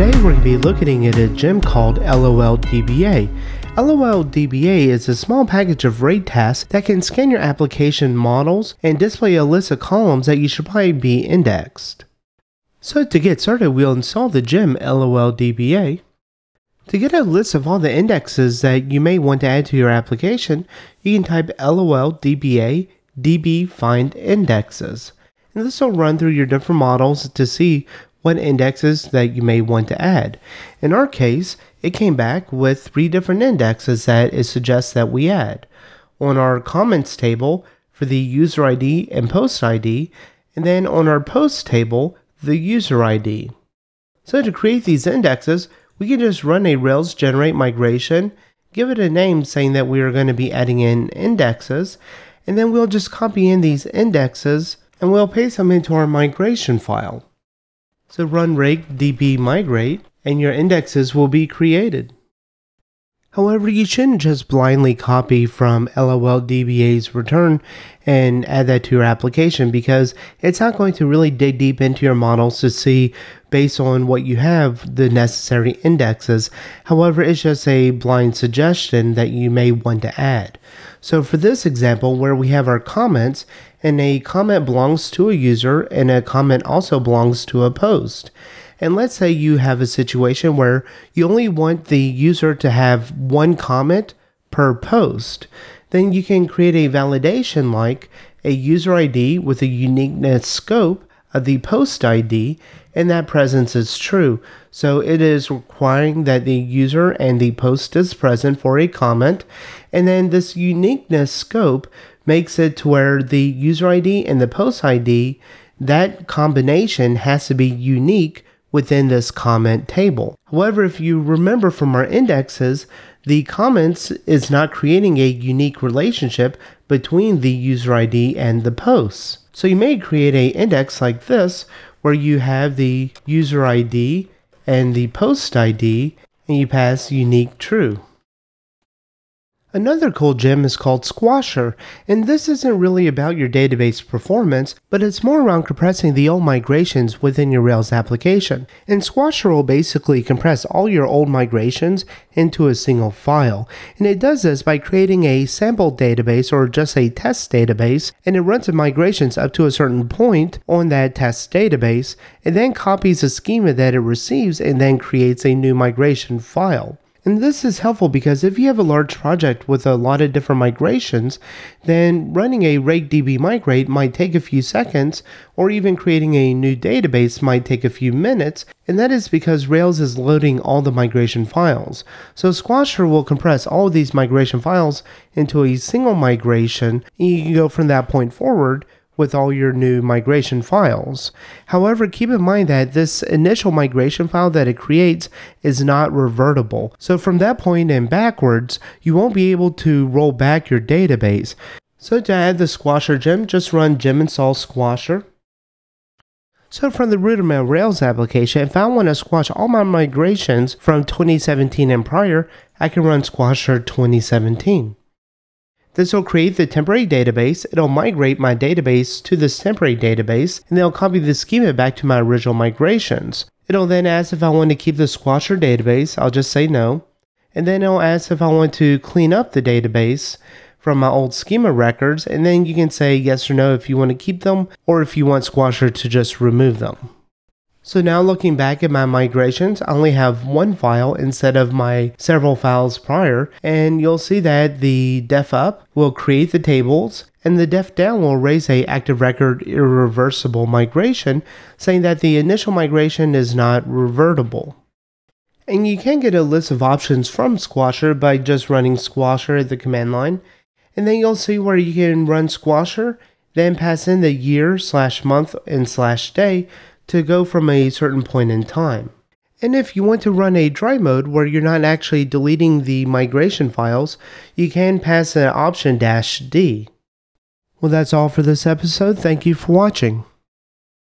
Today we're going to be looking at a gem called LOLDBA. LOLDBA is a small package of rake tasks that can scan your application models and display a list of columns that you should probably be indexed. So to get started, we'll install the gem LOLDBA. To get a list of all the indexes that you may want to add to your application, you can type LOLDBA db find indexes. And this will run through your different models to see what indexes that you may want to add. In our case, it came back with three different indexes that it suggests that we add. On our comments table for the user ID and post ID, and then on our post table, the user ID. So to create these indexes, we can just run a Rails generate migration, give it a name saying that we are going to be adding in indexes, and then we'll just copy in these indexes and we'll paste them into our migration file. So run rake db migrate and your indexes will be created. However, you shouldn't just blindly copy from LOLDBA's return and add that to your application because it's not going to really dig deep into your models to see, based on what you have, the necessary indexes. However, it's just a blind suggestion that you may want to add. So, for this example, where we have our comments, and a comment belongs to a user, and a comment also belongs to a post. And let's say you have a situation where you only want the user to have one comment per post. Then you can create a validation like a user ID with a uniqueness scope of the post ID, and that presence is true. So it is requiring that the user and the post is present for a comment. And then this uniqueness scope makes it to where the user ID and the post ID, that combination has to be unique within this comment table. However, if you remember from our indexes, the comments is not creating a unique relationship between the user ID and the posts. So you may create a index like this where you have the user ID and the post ID and you pass unique true. Another cool gem is called Squasher, and this isn't really about your database performance, but it's more around compressing the old migrations within your Rails application. And Squasher will basically compress all your old migrations into a single file, and it does this by creating a sample database or just a test database, and it runs the migrations up to a certain point on that test database, and then copies the schema that it receives and then creates a new migration file. And this is helpful because if you have a large project with a lot of different migrations, then running a RakeDB migrate might take a few seconds, or even creating a new database might take a few minutes, and that is because Rails is loading all the migration files. So Squasher will compress all of these migration files into a single migration, and you can go from that point forward with all your new migration files. However, keep in mind that this initial migration file that it creates is not revertible. So from that point and backwards, you won't be able to roll back your database. So to add the Squasher gem, just run gem install Squasher. So from the root of my Rails application, if I want to squash all my migrations from 2017 and prior, I can run Squasher 2017. This will create the temporary database, it'll migrate my database to this temporary database, and then it'll copy the schema back to my original migrations. It'll then ask if I want to keep the Squasher database, I'll just say no. And then it'll ask if I want to clean up the database from my old schema records, and then you can say yes or no if you want to keep them, or if you want Squasher to just remove them. So now looking back at my migrations, I only have one file instead of my several files prior, and you'll see that the def up will create the tables and the def down will raise a active record irreversible migration saying that the initial migration is not revertible. And you can get a list of options from Squasher by just running Squasher at the command line. And then you'll see where you can run Squasher, then pass in the year slash month and slash day to go from a certain point in time. And if you want to run a dry mode where you're not actually deleting the migration files, you can pass an option dash D. Well, that's all for this episode. Thank you for watching.